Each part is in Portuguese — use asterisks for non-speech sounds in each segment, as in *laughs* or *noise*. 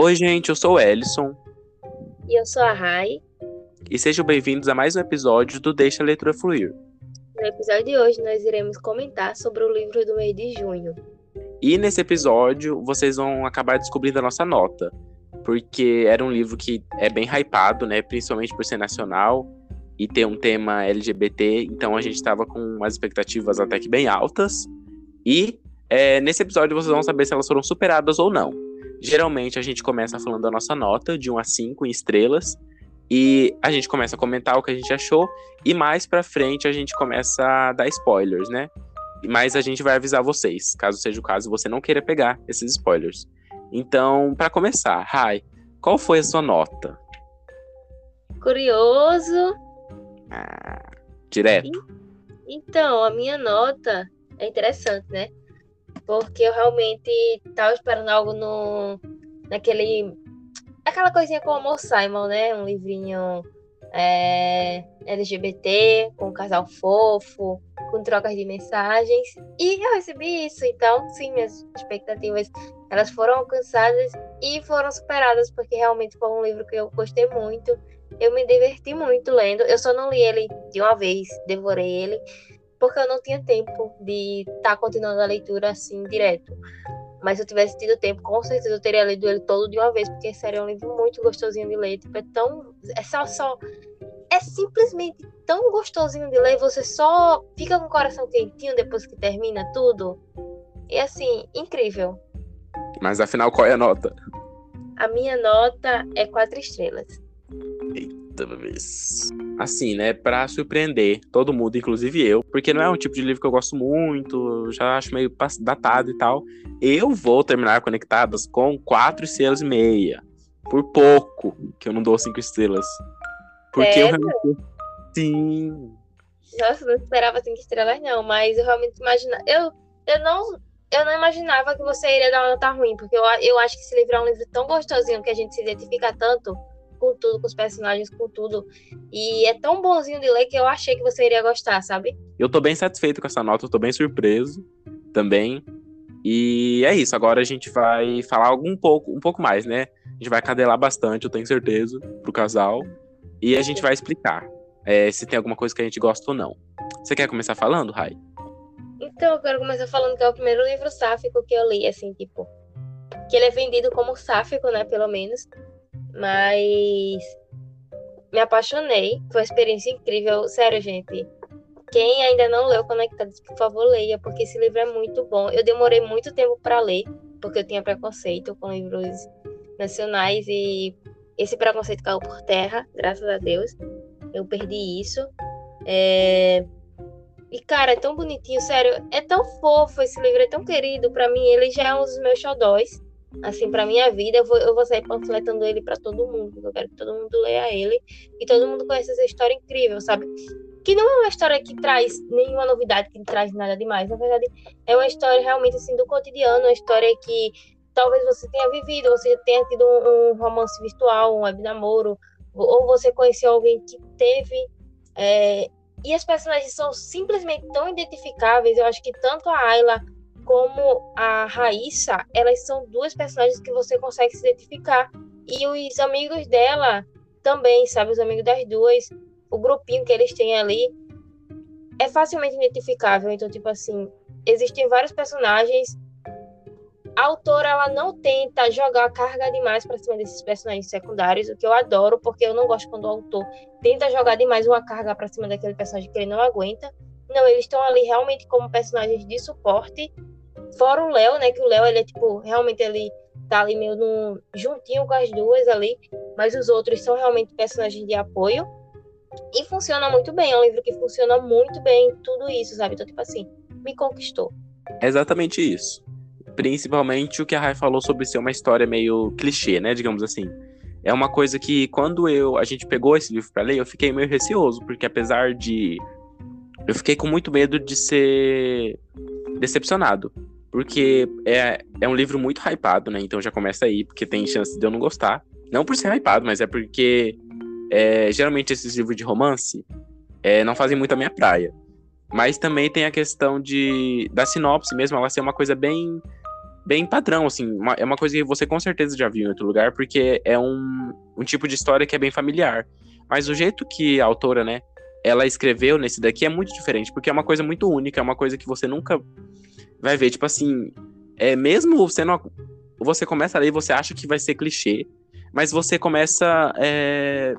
Oi, gente, eu sou o Ellison. E eu sou a Rai. E sejam bem-vindos a mais um episódio do Deixa a Leitura Fluir. No episódio de hoje, nós iremos comentar sobre o livro do mês de junho. E nesse episódio, vocês vão acabar descobrindo a nossa nota. Porque era um livro que é bem hypado, né? Principalmente por ser nacional e ter um tema LGBT. Então a gente estava com umas expectativas até que bem altas. E é, nesse episódio vocês vão saber se elas foram superadas ou não. Geralmente a gente começa falando a nossa nota de 1 a 5 em estrelas. E a gente começa a comentar o que a gente achou. E mais pra frente a gente começa a dar spoilers, né? Mas a gente vai avisar vocês, caso seja o caso, você não queira pegar esses spoilers. Então, para começar, Rai, qual foi a sua nota? Curioso. Ah, direto. Então, a minha nota é interessante, né? Porque eu realmente tava esperando algo no naquele aquela coisinha com o Simon, né? Um livrinho é, LGBT, com um casal fofo, com trocas de mensagens. E eu recebi isso, então, sim, minhas expectativas elas foram alcançadas e foram superadas, porque realmente foi um livro que eu gostei muito. Eu me diverti muito lendo. Eu só não li ele de uma vez, devorei ele, porque eu não tinha tempo de estar tá continuando a leitura assim direto. Mas se eu tivesse tido tempo, com certeza eu teria lido ele todo de uma vez, porque sério, é um livro muito gostosinho de ler. Tipo, é tão. É só, só. É simplesmente tão gostosinho de ler, você só fica com o coração quentinho depois que termina tudo. E assim, incrível. Mas afinal, qual é a nota? A minha nota é quatro estrelas. Vez. Assim, né, pra surpreender todo mundo, inclusive eu, porque não é um tipo de livro que eu gosto muito, já acho meio datado e tal. Eu vou terminar Conectadas com quatro estrelas e meia. Por pouco que eu não dou cinco estrelas. Porque Sério? eu realmente. Sim. Nossa, não esperava cinco estrelas, não, mas eu realmente imaginava. Eu, eu não. Eu não imaginava que você iria dar uma nota ruim, porque eu, eu acho que esse livro é um livro tão gostosinho que a gente se identifica tanto com tudo, com os personagens, com tudo. E é tão bonzinho de ler que eu achei que você iria gostar, sabe? Eu tô bem satisfeito com essa nota, eu tô bem surpreso também. E é isso, agora a gente vai falar algum pouco, um pouco mais, né? A gente vai cadelar bastante, eu tenho certeza, pro casal. E a gente vai explicar é, se tem alguma coisa que a gente gosta ou não. Você quer começar falando, Rai? Então, eu quero começar falando que é o primeiro livro sáfico que eu li, assim, tipo. Que ele é vendido como sáfico, né, pelo menos. Mas. Me apaixonei. Foi uma experiência incrível. Sério, gente. Quem ainda não leu Conectados, por favor, leia, porque esse livro é muito bom. Eu demorei muito tempo para ler, porque eu tinha preconceito com livros nacionais e esse preconceito caiu por terra, graças a Deus. Eu perdi isso. É... E, cara, é tão bonitinho, sério. É tão fofo esse livro, é tão querido. para mim, ele já é um dos meus xodóis. Assim, pra minha vida, eu vou, eu vou sair panfletando ele para todo mundo. Porque eu quero que todo mundo leia ele. E todo mundo conheça essa história incrível, sabe? Que não é uma história que traz nenhuma novidade, que traz nada demais. Na verdade, é uma história realmente, assim, do cotidiano. Uma história que talvez você tenha vivido. Você tenha tido um, um romance virtual, um web namoro. Ou você conheceu alguém que teve é, e as personagens são simplesmente tão identificáveis. Eu acho que tanto a Ayla como a Raíssa, elas são duas personagens que você consegue se identificar. E os amigos dela também, sabe? Os amigos das duas, o grupinho que eles têm ali é facilmente identificável. Então, tipo assim, existem vários personagens a autora ela não tenta jogar carga demais para cima desses personagens secundários, o que eu adoro, porque eu não gosto quando o autor tenta jogar demais uma carga para cima daquele personagem que ele não aguenta. Não, eles estão ali realmente como personagens de suporte. Fora o Léo, né? Que o Léo, ele é tipo, realmente ele tá ali meio no, juntinho com as duas ali, mas os outros são realmente personagens de apoio. E funciona muito bem, é um livro que funciona muito bem, tudo isso, sabe? Então, tipo assim, me conquistou. Exatamente isso principalmente o que a Rai falou sobre ser uma história meio clichê, né, digamos assim. É uma coisa que quando eu a gente pegou esse livro para ler, eu fiquei meio receoso, porque apesar de eu fiquei com muito medo de ser decepcionado, porque é, é um livro muito hypado, né? Então já começa aí, porque tem chance de eu não gostar. Não por ser hypado, mas é porque é, geralmente esses livros de romance é, não fazem muito a minha praia. Mas também tem a questão de da sinopse mesmo, ela ser uma coisa bem bem padrão, assim. Uma, é uma coisa que você com certeza já viu em outro lugar, porque é um, um tipo de história que é bem familiar. Mas o jeito que a autora, né, ela escreveu nesse daqui é muito diferente, porque é uma coisa muito única, é uma coisa que você nunca vai ver. Tipo assim, é mesmo sendo. Você começa a ler e você acha que vai ser clichê, mas você começa é,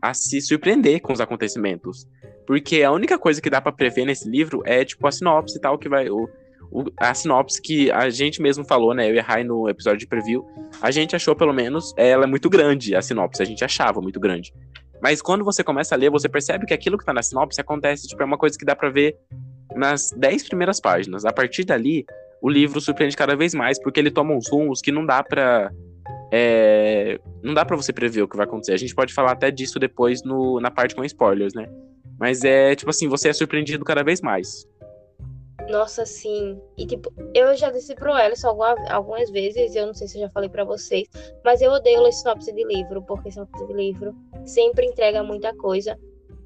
a se surpreender com os acontecimentos. Porque a única coisa que dá para prever nesse livro é, tipo, a sinopse e tal, que vai. O, o, a sinopse que a gente mesmo falou, né? Eu e Rai no episódio de preview. A gente achou, pelo menos, ela é muito grande, a sinopse. A gente achava muito grande. Mas quando você começa a ler, você percebe que aquilo que tá na sinopse acontece, tipo, é uma coisa que dá para ver nas dez primeiras páginas. A partir dali, o livro surpreende cada vez mais, porque ele toma uns rumos que não dá pra. É, não dá para você prever o que vai acontecer. A gente pode falar até disso depois no, na parte com spoilers, né? Mas é tipo assim, você é surpreendido cada vez mais. Nossa, sim. E tipo, eu já disse pro Ellison alguma, algumas vezes, eu não sei se eu já falei para vocês, mas eu odeio ler sinopse de livro, porque sinopse de livro sempre entrega muita coisa.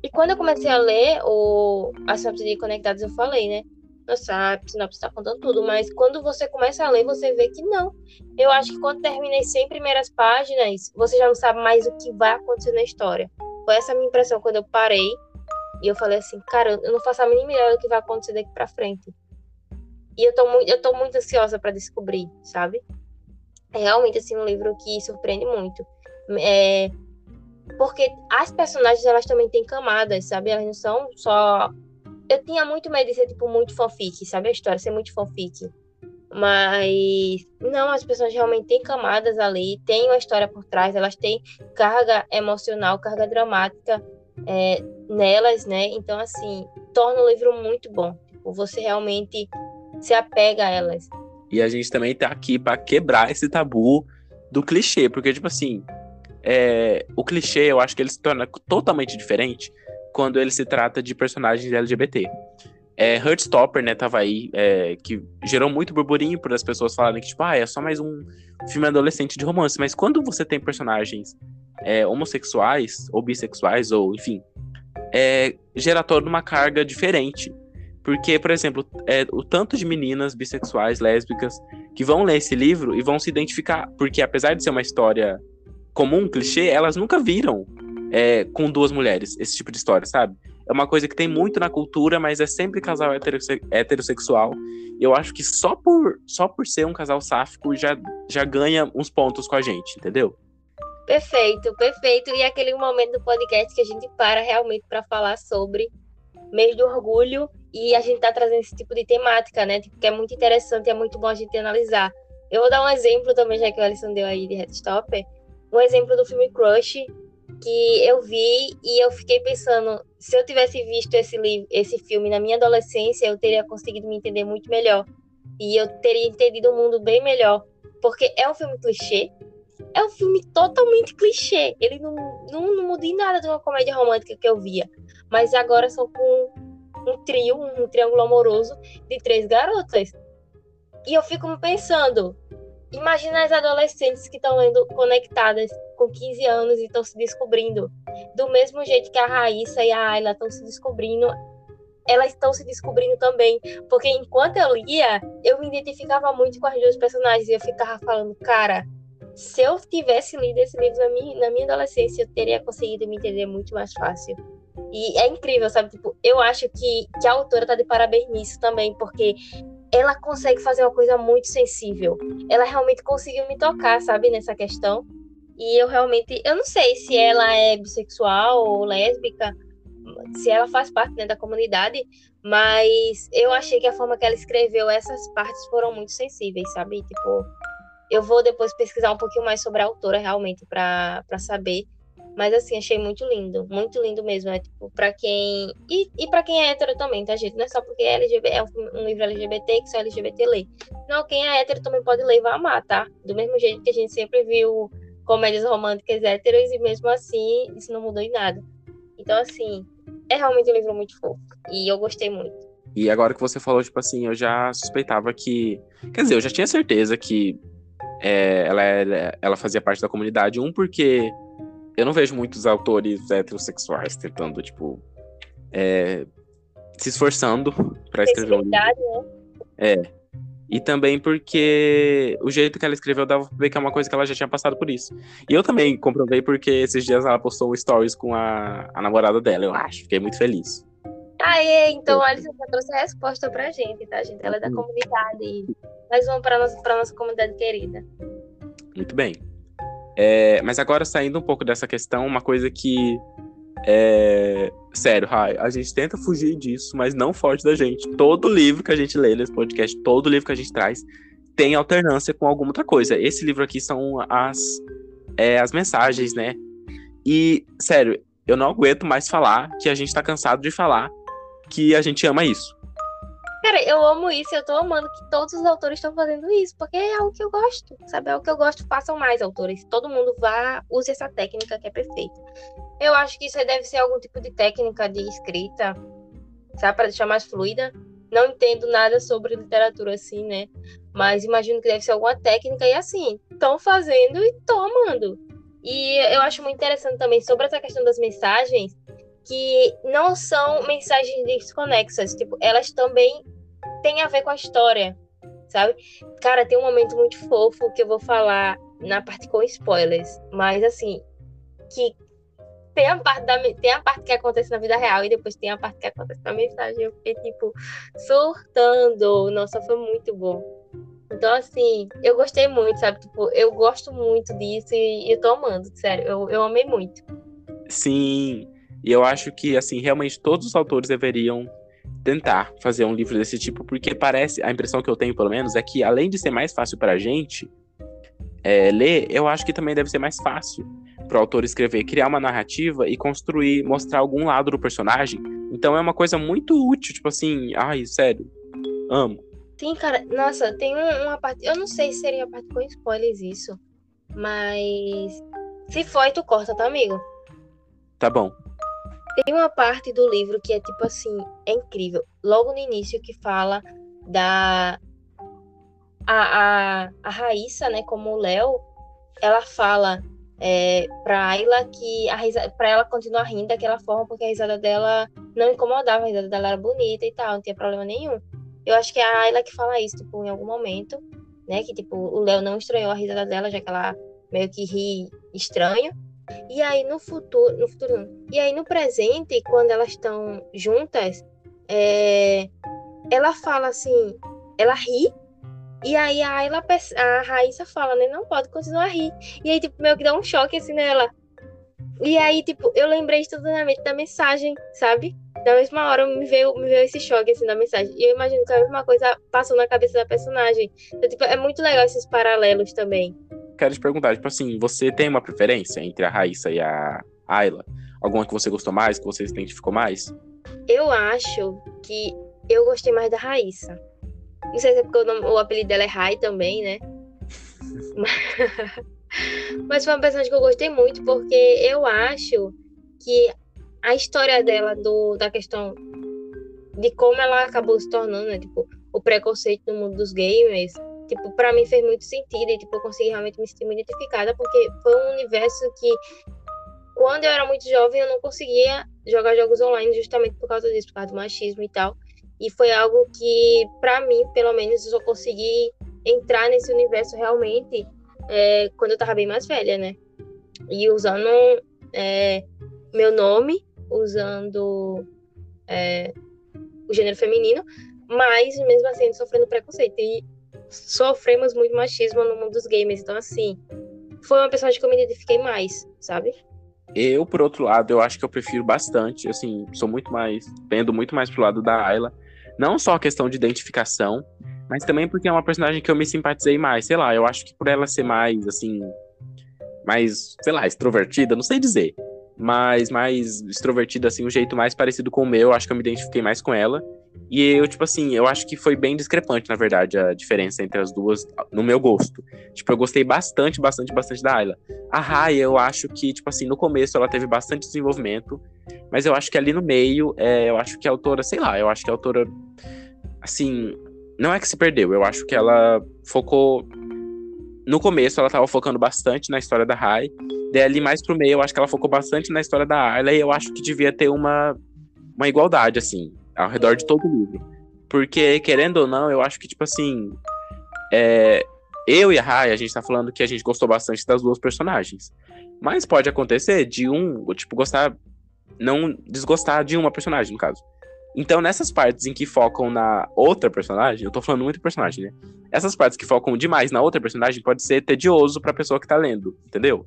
E quando eu comecei a ler o, a sinopse de Conectados, eu falei, né? Nossa, a sinopse tá contando tudo, mas quando você começa a ler, você vê que não. Eu acho que quando terminei 100 primeiras páginas, você já não sabe mais o que vai acontecer na história. Foi essa a minha impressão quando eu parei e eu falei assim, cara, eu não faço a mínima ideia do que vai acontecer daqui pra frente. E eu tô muito, eu tô muito ansiosa para descobrir, sabe? É realmente assim um livro que surpreende muito. É, porque as personagens elas também têm camadas, sabe? Elas não são só eu tinha muito medo de ser tipo muito fanfic, sabe a história ser muito fanfic. Mas não, as pessoas realmente têm camadas ali, tem uma história por trás, elas têm carga emocional, carga dramática é, nelas, né? Então, assim, torna o livro muito bom. Tipo, você realmente se apega a elas. E a gente também tá aqui para quebrar esse tabu do clichê, porque, tipo assim, é, o clichê eu acho que ele se torna totalmente diferente quando ele se trata de personagens LGBT. É, Heartstopper, né, tava aí, é, que gerou muito burburinho por as pessoas falarem que, tipo, ah, é só mais um filme adolescente de romance. Mas quando você tem personagens é, homossexuais, ou bissexuais, ou enfim, é, gera toda uma carga diferente. Porque, por exemplo, é, o tanto de meninas bissexuais, lésbicas, que vão ler esse livro e vão se identificar. Porque, apesar de ser uma história comum, clichê, elas nunca viram é, com duas mulheres esse tipo de história, sabe? É uma coisa que tem muito na cultura, mas é sempre casal heterosse heterossexual. Eu acho que só por, só por ser um casal sáfico já, já ganha uns pontos com a gente, entendeu? Perfeito, perfeito. E é aquele momento do podcast que a gente para realmente para falar sobre mês do orgulho e a gente tá trazendo esse tipo de temática, né? Tipo, que é muito interessante, é muito bom a gente analisar. Eu vou dar um exemplo também, já que o Alisson deu aí de Headstopper, um exemplo do filme Crush, que eu vi e eu fiquei pensando, se eu tivesse visto esse livro, esse filme na minha adolescência, eu teria conseguido me entender muito melhor. E eu teria entendido o mundo bem melhor. Porque é um filme clichê, é um filme totalmente clichê. Ele não, não, não muda em nada de uma comédia romântica que eu via. Mas agora são com um trio, um triângulo amoroso de três garotas. E eu fico pensando, imagina as adolescentes que estão lendo conectadas com 15 anos e estão se descobrindo. Do mesmo jeito que a Raíssa e a Ayla estão se descobrindo, elas estão se descobrindo também. Porque enquanto eu lia, eu me identificava muito com as duas personagens e eu ficava falando, cara, se eu tivesse lido esse livro na minha, na minha adolescência, eu teria conseguido me entender muito mais fácil. E é incrível, sabe? Tipo, eu acho que, que a autora tá de parabéns nisso também, porque ela consegue fazer uma coisa muito sensível. Ela realmente conseguiu me tocar, sabe, nessa questão. E eu realmente, eu não sei se ela é bissexual ou lésbica, se ela faz parte né, da comunidade, mas eu achei que a forma que ela escreveu essas partes foram muito sensíveis, sabe? Tipo, eu vou depois pesquisar um pouquinho mais sobre a autora realmente para saber. Mas assim, achei muito lindo, muito lindo mesmo. É tipo, pra quem. E, e pra quem é hétero também, tá, gente? Não é só porque é, LGBT, é um livro LGBT que só LGBT lê. Não, quem é hétero também pode ler e vai amar, tá? Do mesmo jeito que a gente sempre viu comédias românticas héteros e mesmo assim isso não mudou em nada. Então, assim, é realmente um livro muito fofo. E eu gostei muito. E agora que você falou, tipo assim, eu já suspeitava que. Quer dizer, eu já tinha certeza que é, ela, era, ela fazia parte da comunidade. Um, porque eu não vejo muitos autores heterossexuais tentando, tipo, é, se esforçando para escrever um livro. Né? É. E também porque o jeito que ela escreveu dava pra ver que é uma coisa que ela já tinha passado por isso. E eu também comprovei porque esses dias ela postou stories com a, a namorada dela, eu acho. Fiquei muito feliz. Aê, então a Alice já trouxe a resposta pra gente, tá, gente? Ela é da comunidade. Mais uma pra nossa, pra nossa comunidade querida. Muito bem. É, mas agora, saindo um pouco dessa questão, uma coisa que. É, sério, Rai, a gente tenta fugir disso, mas não foge da gente. Todo livro que a gente lê nesse podcast, todo livro que a gente traz, tem alternância com alguma outra coisa. Esse livro aqui são as, é, as mensagens, né? E, sério, eu não aguento mais falar que a gente tá cansado de falar que a gente ama isso. Cara, eu amo isso, eu tô amando que todos os autores estão fazendo isso, porque é algo que eu gosto, sabe? É o que eu gosto, façam mais autores. Todo mundo vá, use essa técnica que é perfeita. Eu acho que isso deve ser algum tipo de técnica de escrita, sabe? Para deixar mais fluida. Não entendo nada sobre literatura assim, né? Mas imagino que deve ser alguma técnica e assim, estão fazendo e estão amando. E eu acho muito interessante também sobre essa questão das mensagens, que não são mensagens desconexas, tipo, elas também tem a ver com a história, sabe? Cara, tem um momento muito fofo que eu vou falar na parte com spoilers, mas assim, que tem a parte da tem a parte que acontece na vida real e depois tem a parte que acontece na mensagem. Eu fiquei tipo surtando. Nossa, foi muito bom. Então, assim, eu gostei muito, sabe? Tipo, eu gosto muito disso e eu tô amando, sério. Eu, eu amei muito. Sim, e eu acho que, assim, realmente todos os autores deveriam tentar fazer um livro desse tipo, porque parece, a impressão que eu tenho, pelo menos, é que além de ser mais fácil para a gente é, ler, eu acho que também deve ser mais fácil para o autor escrever, criar uma narrativa e construir, mostrar algum lado do personagem. Então é uma coisa muito útil, tipo assim, ai, sério, amo. Sim, cara, nossa, tem uma parte, eu não sei se seria a parte com spoilers isso, mas se foi, tu corta, tá, amigo? Tá bom. Tem uma parte do livro que é tipo assim, é incrível. Logo no início que fala da a, a, a Raíssa, né, como o Léo, ela fala é, pra Ayla que a risa, pra ela continuar rindo daquela forma, porque a risada dela não incomodava, a risada dela era bonita e tal, não tinha problema nenhum. Eu acho que é a Ayla que fala isso, tipo, em algum momento, né, que tipo, o Léo não estranhou a risada dela, já que ela meio que ri estranho. E aí no futuro, no futuro, e aí no presente, quando elas estão juntas, é, ela fala assim, ela ri, e aí a, a Raíssa fala, né, não pode continuar a rir. E aí, tipo, meio que dá um choque assim nela. E aí, tipo, eu lembrei instantaneamente da mensagem, sabe? Da mesma hora me veio, me veio esse choque assim da mensagem. E eu imagino que a mesma coisa passou na cabeça da personagem. Então, tipo, é muito legal esses paralelos também quero te perguntar, tipo assim, você tem uma preferência entre a Raíssa e a Ayla? Alguma que você gostou mais, que você se identificou mais? Eu acho que eu gostei mais da Raíssa. Não sei se é porque o, nome, o apelido dela é Rai também, né? *laughs* Mas foi uma personagem que eu gostei muito, porque eu acho que a história dela, do, da questão de como ela acabou se tornando, né? Tipo, o preconceito no mundo dos gamers, tipo, para mim fez muito sentido e, tipo, eu consegui realmente me sentir muito identificada, porque foi um universo que, quando eu era muito jovem, eu não conseguia jogar jogos online justamente por causa disso, por causa do machismo e tal. E foi algo que, para mim, pelo menos, eu só consegui entrar nesse universo realmente é, quando eu tava bem mais velha, né? E usando é, meu nome, usando é, o gênero feminino, mas mesmo assim sofrendo preconceito. E sofremos muito machismo no mundo dos games. Então, assim, foi uma personagem que eu me identifiquei mais, sabe? Eu, por outro lado, eu acho que eu prefiro bastante, assim, sou muito mais, pendo muito mais pro lado da Ayla. Não só a questão de identificação, mas também porque é uma personagem que eu me simpatizei mais. Sei lá, eu acho que por ela ser mais, assim, mais, sei lá, extrovertida, não sei dizer. Mas mais extrovertida, assim, um jeito mais parecido com o meu, acho que eu me identifiquei mais com ela. E eu, tipo assim, eu acho que foi bem discrepante, na verdade, a diferença entre as duas, no meu gosto. Tipo, eu gostei bastante, bastante, bastante da Ayla. A Raya, eu acho que, tipo assim, no começo ela teve bastante desenvolvimento, mas eu acho que ali no meio, é, eu acho que a autora, sei lá, eu acho que a autora, assim, não é que se perdeu, eu acho que ela focou. No começo, ela tava focando bastante na história da Rai. Daí, ali mais pro meio, eu acho que ela focou bastante na história da Ayla, e eu acho que devia ter uma, uma igualdade, assim ao redor de todo o livro. Porque, querendo ou não, eu acho que, tipo assim, é, eu e a Rai, a gente tá falando que a gente gostou bastante das duas personagens. Mas pode acontecer de um, tipo, gostar. Não desgostar de uma personagem, no caso. Então, nessas partes em que focam na outra personagem, eu tô falando muito personagem, né? Essas partes que focam demais na outra personagem pode ser tedioso pra pessoa que tá lendo, entendeu?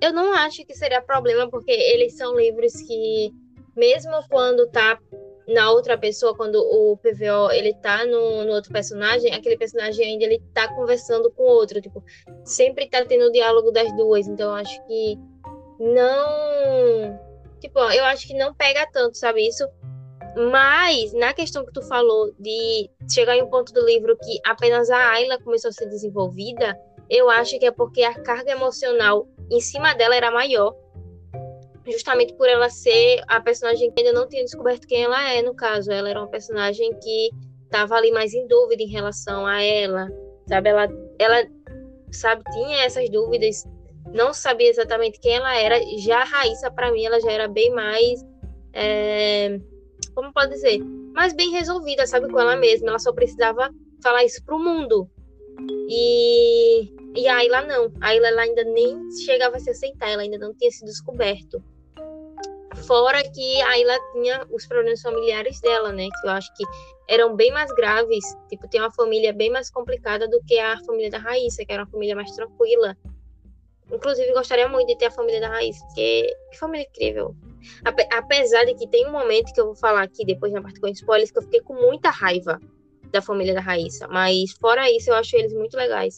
Eu não acho que seria problema, porque eles são livros que, mesmo quando tá na outra pessoa, quando o PVO ele tá no, no, outro personagem, aquele personagem ainda ele tá conversando com outro, tipo, sempre tá tendo o diálogo das duas, então acho que não, tipo, eu acho que não pega tanto, sabe isso? Mas na questão que tu falou de chegar em um ponto do livro que apenas a Ayla começou a ser desenvolvida, eu acho que é porque a carga emocional em cima dela era maior justamente por ela ser a personagem que ainda não tinha descoberto quem ela é, no caso. Ela era uma personagem que estava ali mais em dúvida em relação a ela, sabe? Ela, ela, sabe, tinha essas dúvidas, não sabia exatamente quem ela era. Já a Raíssa, para mim, ela já era bem mais, é, como pode dizer, mais bem resolvida, sabe, com ela mesma. Ela só precisava falar isso pro mundo. E, e a Ayla não. A Ayla ela ainda nem chegava a se aceitar, ela ainda não tinha sido descoberto. Fora que aí ela tinha os problemas familiares dela, né? Que eu acho que eram bem mais graves. Tipo, tem uma família bem mais complicada do que a família da Raíssa, que era uma família mais tranquila. Inclusive, gostaria muito de ter a família da Raíssa, porque que família incrível. Apesar de que tem um momento que eu vou falar aqui, depois na parte com spoilers, que eu fiquei com muita raiva da família da Raíssa. Mas fora isso, eu acho eles muito legais.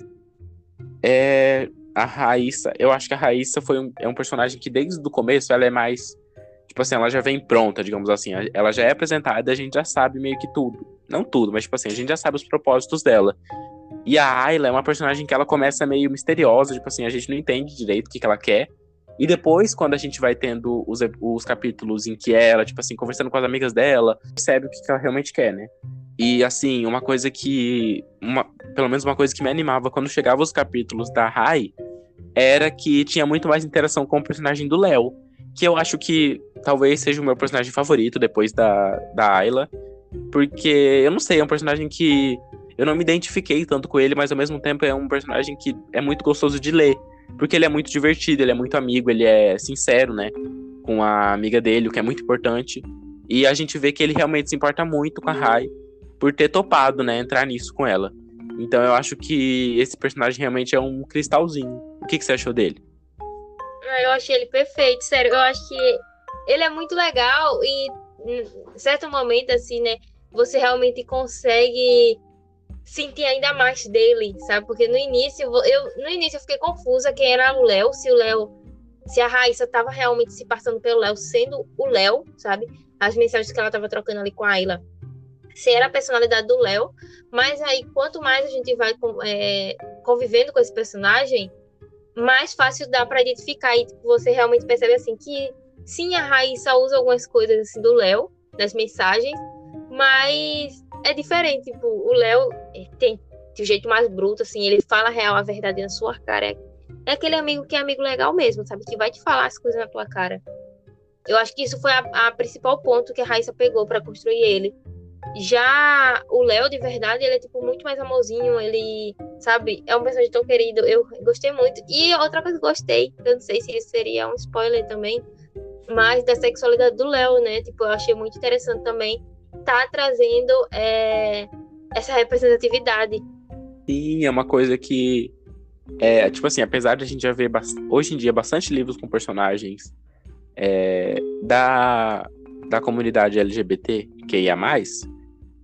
É. A Raíssa, eu acho que a Raíssa foi um, é um personagem que desde o começo ela é mais tipo assim, ela já vem pronta, digamos assim. Ela já é apresentada a gente já sabe meio que tudo. Não tudo, mas tipo assim, a gente já sabe os propósitos dela. E a Ayla é uma personagem que ela começa meio misteriosa, tipo assim, a gente não entende direito o que, que ela quer. E depois, quando a gente vai tendo os, os capítulos em que ela, tipo assim, conversando com as amigas dela, percebe o que, ela realmente quer, né? E assim, uma coisa que. Uma, pelo menos uma coisa que me animava quando chegava os capítulos da Rai era que tinha muito mais interação com o personagem do Léo que eu acho que talvez seja o meu personagem favorito depois da, da Ayla. Porque, eu não sei, é um personagem que eu não me identifiquei tanto com ele, mas ao mesmo tempo é um personagem que é muito gostoso de ler. Porque ele é muito divertido, ele é muito amigo, ele é sincero, né? Com a amiga dele, o que é muito importante. E a gente vê que ele realmente se importa muito com a Rai por ter topado, né? Entrar nisso com ela. Então eu acho que esse personagem realmente é um cristalzinho. O que, que você achou dele? Eu achei ele perfeito, sério. Eu acho que ele é muito legal e em certo momento, assim, né? Você realmente consegue sentir ainda mais dele, sabe? Porque no início, eu, no início eu fiquei confusa quem era o Léo, se o Léo, se a Raíssa tava realmente se passando pelo Léo, sendo o Léo, sabe? As mensagens que ela tava trocando ali com a Ayla, se era a personalidade do Léo. Mas aí, quanto mais a gente vai é, convivendo com esse personagem, mais fácil dá para identificar e tipo, você realmente percebe assim que sim, a Raíssa usa algumas coisas assim do Léo nas mensagens, mas é diferente, tipo, o Léo tem de um jeito mais bruto assim, ele fala a real, a verdade na sua cara. É, é aquele amigo que é amigo legal mesmo, sabe, que vai te falar as coisas na tua cara. Eu acho que isso foi a, a principal ponto que a Raíssa pegou para construir ele. Já o Léo, de verdade, ele é, tipo, muito mais amorzinho, ele, sabe, é um personagem tão querido, eu gostei muito. E outra coisa que gostei, eu não sei se isso seria um spoiler também, mas da sexualidade do Léo, né, tipo, eu achei muito interessante também tá trazendo é, essa representatividade. Sim, é uma coisa que, é, tipo assim, apesar de a gente já ver hoje em dia bastante livros com personagens é, da, da comunidade LGBT, que ia mais,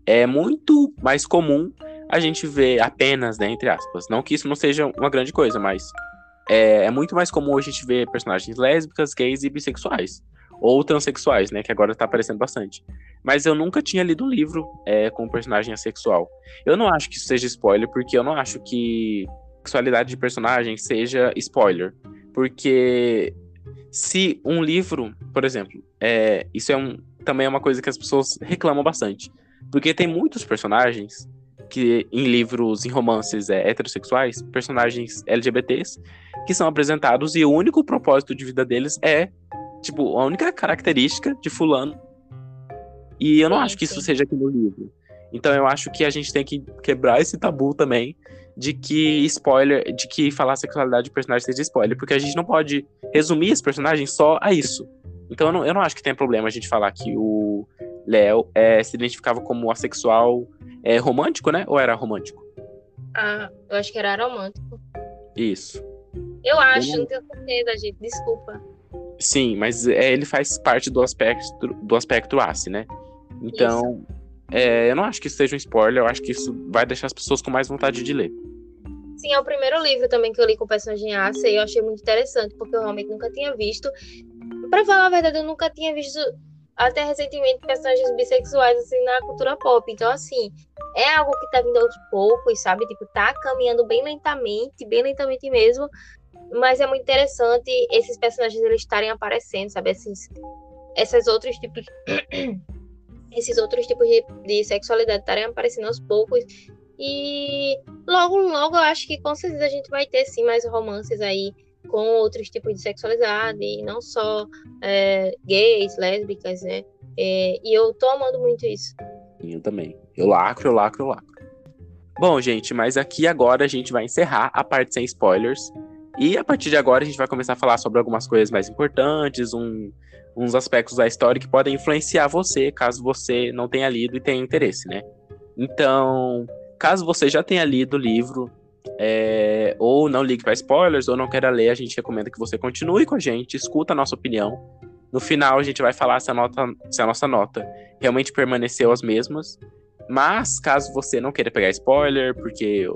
é muito mais comum a gente ver apenas, né, entre aspas. Não que isso não seja uma grande coisa, mas é, é muito mais comum a gente ver personagens lésbicas, gays e bissexuais. Ou transexuais, né, que agora tá aparecendo bastante. Mas eu nunca tinha lido um livro é, com um personagem assexual. Eu não acho que isso seja spoiler, porque eu não acho que sexualidade de personagem seja spoiler. Porque se um livro, por exemplo, é, isso é um, também é uma coisa que as pessoas reclamam bastante. Porque tem muitos personagens que em livros, em romances é, heterossexuais, personagens LGBTs, que são apresentados e o único propósito de vida deles é, tipo, a única característica de fulano. E eu não acho que isso seja aqui no livro. Então eu acho que a gente tem que quebrar esse tabu também de que spoiler, de que falar a sexualidade de personagem seja spoiler, porque a gente não pode resumir esse personagem só a isso. Então eu não, eu não acho que tem problema a gente falar que o Léo é, se identificava como assexual é, romântico, né? Ou era romântico? Ah, eu acho que era romântico. Isso. Eu acho, eu não... não tenho certeza, gente. Desculpa. Sim, mas é, ele faz parte do aspecto do aspecto ACE, né? Então, é, eu não acho que isso seja um spoiler, eu acho que isso vai deixar as pessoas com mais vontade de ler. Sim, é o primeiro livro também que eu li com personagem ACE e eu achei muito interessante, porque eu realmente nunca tinha visto. Pra falar a verdade, eu nunca tinha visto até recentemente personagens bissexuais assim na cultura pop. Então, assim, é algo que tá vindo aos poucos, sabe? Tipo, tá caminhando bem lentamente, bem lentamente mesmo. Mas é muito interessante esses personagens eles estarem aparecendo, sabe? Esses, esses outros tipos. Esses outros tipos de, de sexualidade estarem aparecendo aos poucos. E logo, logo eu acho que com certeza a gente vai ter sim mais romances aí com outros tipos de sexualidade, não só é, gays, lésbicas, né? É, e eu tô amando muito isso. Eu também. Eu lacro, eu lacro, eu lacro. Bom, gente, mas aqui agora a gente vai encerrar a parte sem spoilers. E a partir de agora a gente vai começar a falar sobre algumas coisas mais importantes, um, uns aspectos da história que podem influenciar você, caso você não tenha lido e tenha interesse, né? Então, caso você já tenha lido o livro, é, ou não ligue para spoilers, ou não queira ler, a gente recomenda que você continue com a gente, escuta a nossa opinião. No final, a gente vai falar se a, nota, se a nossa nota realmente permaneceu as mesmas. Mas, caso você não queira pegar spoiler, porque,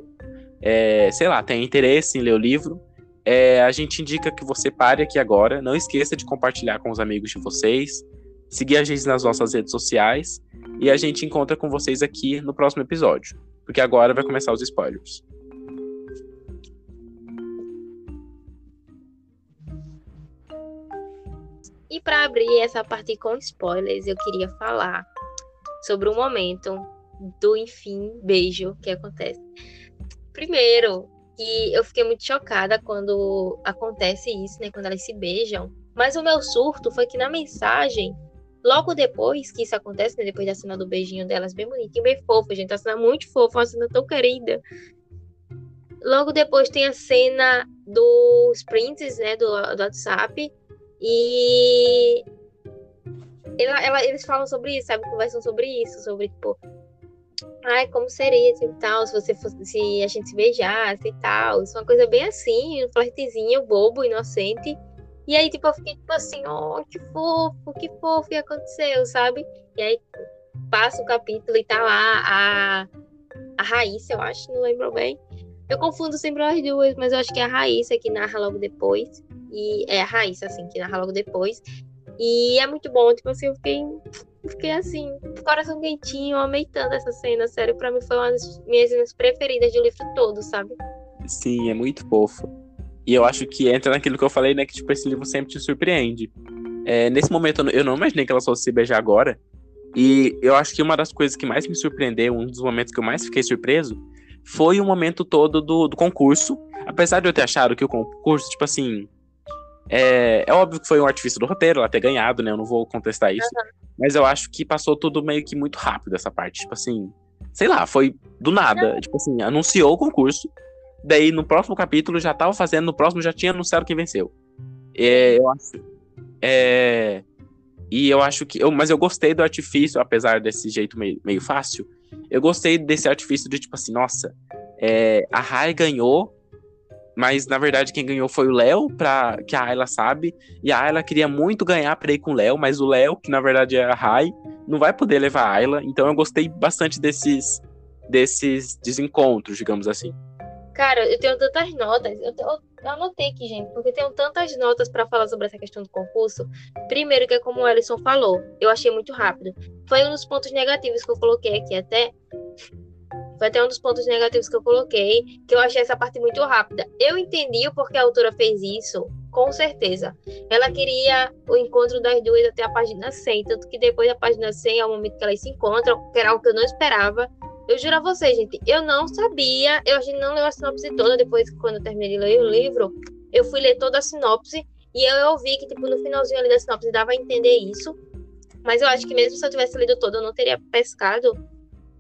é, sei lá, tem interesse em ler o livro, é, a gente indica que você pare aqui agora. Não esqueça de compartilhar com os amigos de vocês, seguir a gente nas nossas redes sociais, e a gente encontra com vocês aqui no próximo episódio, porque agora vai começar os spoilers. E para abrir essa parte com spoilers, eu queria falar sobre o momento do enfim beijo que acontece. Primeiro, que eu fiquei muito chocada quando acontece isso, né, quando elas se beijam. Mas o meu surto foi que na mensagem, logo depois que isso acontece, né, depois da cena do beijinho delas, bem bonitinho, bem fofo, gente, a cena muito fofa, uma cena tão querida. Logo depois tem a cena dos prints, né, do, do WhatsApp, e ela, ela, eles falam sobre isso, sabe? Conversam sobre isso, sobre, tipo, ai, como seria, tipo, tal, se você fosse, se a gente se beijasse e tal. Isso é uma coisa bem assim, um flertezinho bobo, inocente. E aí, tipo, eu fiquei, tipo assim, oh, que fofo, que fofo que aconteceu, sabe? E aí passa o capítulo e tá lá a, a Raíssa, eu acho, não lembro bem. Eu confundo sempre as duas, mas eu acho que é a Raíssa que narra logo depois. E é a Raíssa, assim, que narra logo depois. E é muito bom, tipo assim, eu fiquei, fiquei assim, coração quentinho, amei tanto essa cena, sério, pra mim foi uma das minhas cenas preferidas do livro todo, sabe? Sim, é muito fofo. E eu acho que entra naquilo que eu falei, né, que tipo, esse livro sempre te surpreende. É, nesse momento, eu não imaginei que elas fossem se beijar agora, e eu acho que uma das coisas que mais me surpreendeu, um dos momentos que eu mais fiquei surpreso, foi o momento todo do, do concurso. Apesar de eu ter achado que o concurso, tipo assim, é, é óbvio que foi um artifício do roteiro, ela ter ganhado, né? Eu não vou contestar isso. Uhum. Mas eu acho que passou tudo meio que muito rápido essa parte. Tipo assim, sei lá, foi do nada. Uhum. Tipo assim, anunciou o concurso. Daí no próximo capítulo já tava fazendo, no próximo já tinha anunciado quem venceu. É, eu acho. É, e eu acho que. Eu, mas eu gostei do artifício, apesar desse jeito meio, meio fácil. Eu gostei desse artifício de tipo assim, nossa, é, a Rai ganhou mas na verdade quem ganhou foi o Léo, para que a Ayla sabe. E a Ayla queria muito ganhar pra ir com o Léo, mas o Léo, que na verdade é a Rai, não vai poder levar a Ayla. Então eu gostei bastante desses desses desencontros, digamos assim. Cara, eu tenho tantas notas. Eu, eu, eu anotei aqui, gente, porque eu tenho tantas notas para falar sobre essa questão do concurso. Primeiro, que é como o Ellison falou, eu achei muito rápido. Foi um dos pontos negativos que eu coloquei aqui até foi até um dos pontos negativos que eu coloquei, que eu achei essa parte muito rápida. Eu entendi o porquê a autora fez isso, com certeza. Ela queria o encontro das duas até a página 100, tanto que depois da página 100 é o momento que elas se encontram, que era algo que eu não esperava. Eu juro a vocês, gente, eu não sabia, eu a gente não leu a sinopse toda, depois quando eu terminei de ler o livro, eu fui ler toda a sinopse e eu ouvi que, tipo, no finalzinho ali da sinopse dava a entender isso. Mas eu acho que mesmo se eu tivesse lido todo, eu não teria pescado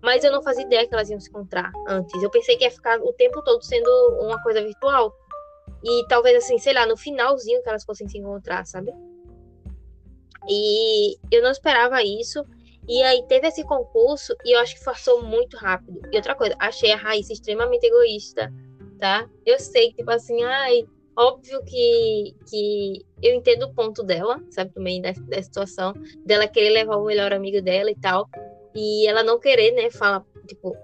Mas eu não fazia ideia que elas iam se encontrar antes. Eu pensei que ia ficar o tempo todo sendo uma coisa virtual. E talvez assim, sei lá, no finalzinho que elas fossem se encontrar, sabe? E eu não esperava isso. E aí teve esse concurso e eu acho que passou muito rápido. E outra coisa, achei a Raíssa extremamente egoísta, tá? Eu sei tipo assim, ai, óbvio que, que eu entendo o ponto dela, sabe, também da, da situação, dela querer levar o melhor amigo dela e tal. E ela não querer, né, falar, tipo,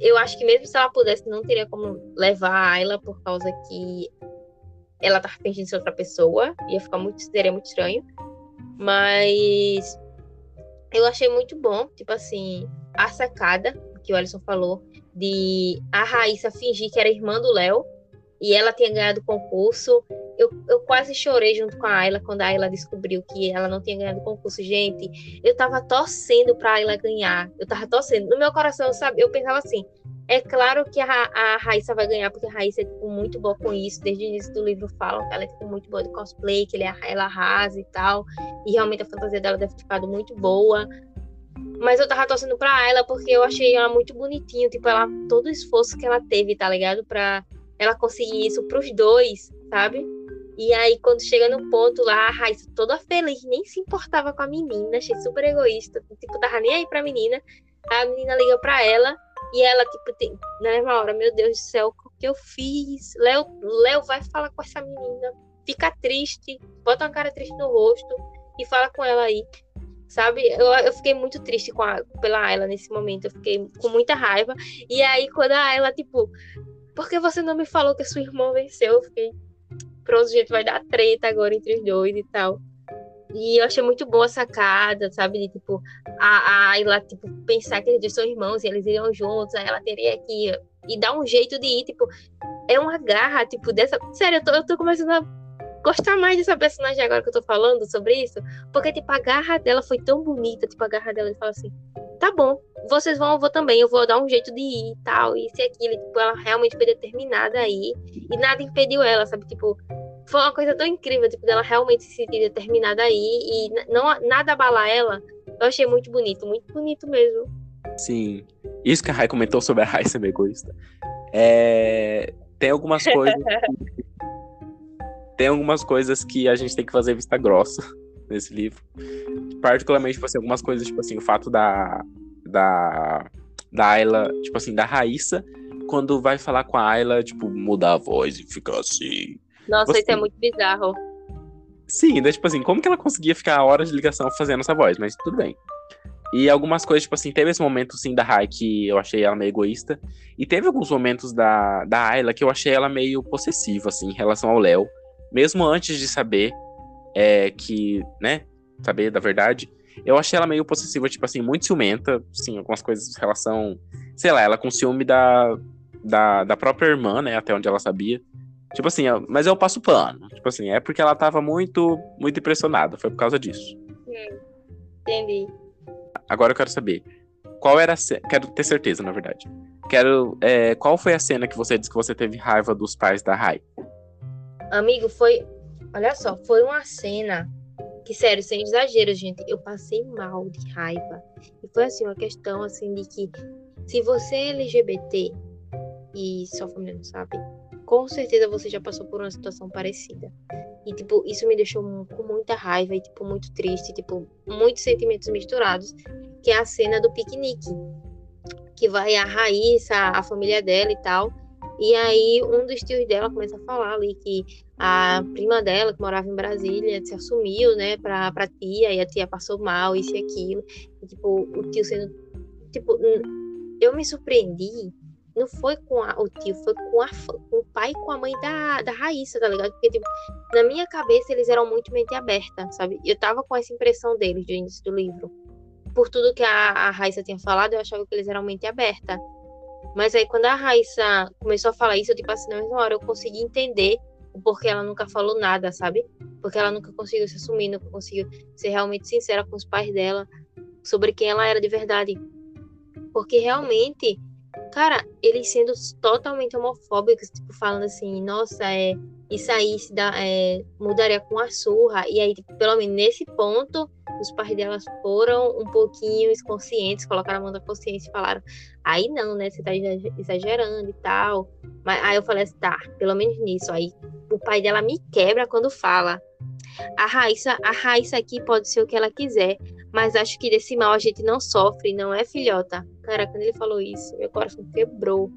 eu acho que mesmo se ela pudesse, não teria como levar a Ayla por causa que ela tá fingindo ser outra pessoa. Ia ficar muito, seria muito estranho. Mas eu achei muito bom, tipo assim, a sacada que o Alisson falou de a Raíssa fingir que era irmã do Léo e ela tinha ganhado o concurso. Eu, eu quase chorei junto com a Ayla quando a Ayla descobriu que ela não tinha ganhado o concurso. Gente, eu tava torcendo pra Ayla ganhar. Eu tava torcendo. No meu coração, sabe? Eu pensava assim: é claro que a, a Raíssa vai ganhar, porque a Raíssa é tipo, muito boa com isso. Desde o início do livro falam que ela é tipo, muito boa de cosplay, que é, ela arrasa e tal. E realmente a fantasia dela deve ter ficado muito boa. Mas eu tava torcendo pra ela porque eu achei ela muito bonitinha. Tipo, ela, todo o esforço que ela teve, tá ligado? Pra ela conseguir isso pros dois, sabe? E aí, quando chega no ponto lá, a Raíssa toda feliz, nem se importava com a menina, achei super egoísta. Tipo, tava nem aí pra menina. A menina liga pra ela e ela, tipo, tem, na mesma hora, meu Deus do céu, o que eu fiz? Léo, Léo vai falar com essa menina, fica triste, bota uma cara triste no rosto e fala com ela aí. Sabe? Eu, eu fiquei muito triste com a, pela Ayla nesse momento, eu fiquei com muita raiva. E aí, quando a Ayla, tipo, por que você não me falou que a sua irmã venceu? Eu fiquei, pronto, gente, vai dar treta agora entre os dois e tal. E eu achei muito boa a sacada, sabe? De, tipo, a, a ela, tipo, pensar que eles são irmãos e eles iriam juntos, aí ela teria que ir e dar um jeito de ir, tipo, é uma garra, tipo, dessa. Sério, eu tô, eu tô começando a gostar mais dessa personagem agora que eu tô falando sobre isso, porque, tipo, a garra dela foi tão bonita, tipo, a garra dela, ele fala assim, tá bom, vocês vão, eu vou também, eu vou dar um jeito de ir e tal, isso e aquilo, tipo, ela realmente foi determinada aí, e nada impediu ela, sabe, tipo, foi uma coisa tão incrível, tipo, dela realmente se sentir determinada aí e não, nada abalar ela. Eu achei muito bonito, muito bonito mesmo. Sim. Isso que a Rai comentou sobre a Rai ser egoísta. É... Tem algumas coisas. *laughs* tem algumas coisas que a gente tem que fazer vista grossa nesse livro. Particularmente, tipo assim, algumas coisas, tipo assim, o fato da. Da. Da Ayla, tipo assim, da Raíssa, quando vai falar com a Ayla, tipo, mudar a voz e ficar assim. Nossa, Você... isso é muito bizarro. Sim, né, tipo assim, como que ela conseguia ficar horas de ligação fazendo essa voz? Mas tudo bem. E algumas coisas, tipo assim, teve esse momento, sim, da Rai que eu achei ela meio egoísta. E teve alguns momentos da, da Ayla que eu achei ela meio possessiva, assim, em relação ao Léo. Mesmo antes de saber é, que, né, saber da verdade. Eu achei ela meio possessiva, tipo assim, muito ciumenta, sim, algumas coisas em relação, sei lá, ela com ciúme da, da, da própria irmã, né, até onde ela sabia. Tipo assim, mas eu passo pano. Tipo assim, é porque ela tava muito, muito impressionada. Foi por causa disso. Hum, entendi. Agora eu quero saber. Qual era a cena. Quero ter certeza, na verdade. Quero. É, qual foi a cena que você disse que você teve raiva dos pais da Rai? Amigo, foi. Olha só, foi uma cena que, sério, sem exagero, gente, eu passei mal de raiva. E foi assim, uma questão assim de que se você é LGBT e sua família não sabe, com certeza você já passou por uma situação parecida. E, tipo, isso me deixou com muita raiva e, tipo, muito triste, tipo, muitos sentimentos misturados, que é a cena do piquenique. Que vai a Raíssa, a família dela e tal. E aí, um dos tios dela começa a falar ali que a prima dela, que morava em Brasília, se assumiu, né, pra, pra tia, e a tia passou mal, isso e aquilo. E, tipo, o tio sendo. Tipo, eu me surpreendi não foi com a, o tio, foi com, a, com o pai e com a mãe da, da Raíssa, tá ligado? Porque, tipo, na minha cabeça eles eram muito mente aberta, sabe? Eu tava com essa impressão deles do início do livro. Por tudo que a, a Raíssa tinha falado, eu achava que eles eram mente aberta. Mas aí, quando a Raíssa começou a falar isso, eu, tipo assim, na mesma hora eu consegui entender o porquê ela nunca falou nada, sabe? Porque ela nunca conseguiu se assumir, nunca conseguiu ser realmente sincera com os pais dela sobre quem ela era de verdade. Porque realmente Cara, eles sendo totalmente homofóbicos, tipo, falando assim, nossa, é isso aí se dá, é, mudaria com a surra. E aí, tipo, pelo menos nesse ponto, os pais delas foram um pouquinho inconscientes, colocaram a mão na consciência e falaram: aí não, né? Você tá exagerando e tal. Mas aí eu falei assim: tá, pelo menos nisso. Aí o pai dela me quebra quando fala. A Raíssa, a Raíssa aqui pode ser o que ela quiser, mas acho que desse mal a gente não sofre, não é filhota? Cara, quando ele falou isso, meu coração quebrou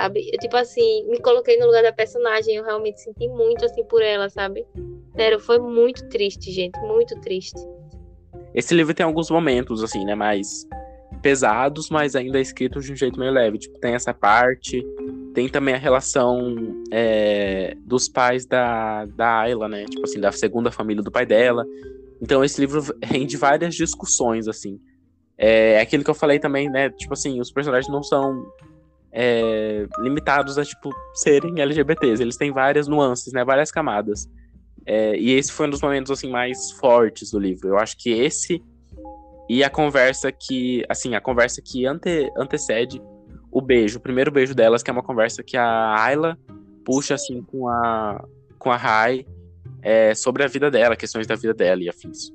sabe? Eu, tipo assim, me coloquei no lugar da personagem, eu realmente senti muito, assim, por ela, sabe? Sério, foi muito triste, gente, muito triste. Esse livro tem alguns momentos, assim, né, mais pesados, mas ainda é escrito de um jeito meio leve. Tipo, tem essa parte, tem também a relação é, dos pais da, da Ayla, né? Tipo assim, da segunda família do pai dela. Então esse livro rende várias discussões, assim. É, é aquilo que eu falei também, né? Tipo assim, os personagens não são é, limitados a, tipo, serem LGBTs. Eles têm várias nuances, né? Várias camadas. É, e esse foi um dos momentos, assim, mais fortes do livro. Eu acho que esse e a conversa que, assim, a conversa que ante, antecede o beijo, o primeiro beijo delas, que é uma conversa que a Ayla puxa, assim, com a, com a Rai é, sobre a vida dela, questões da vida dela e afins.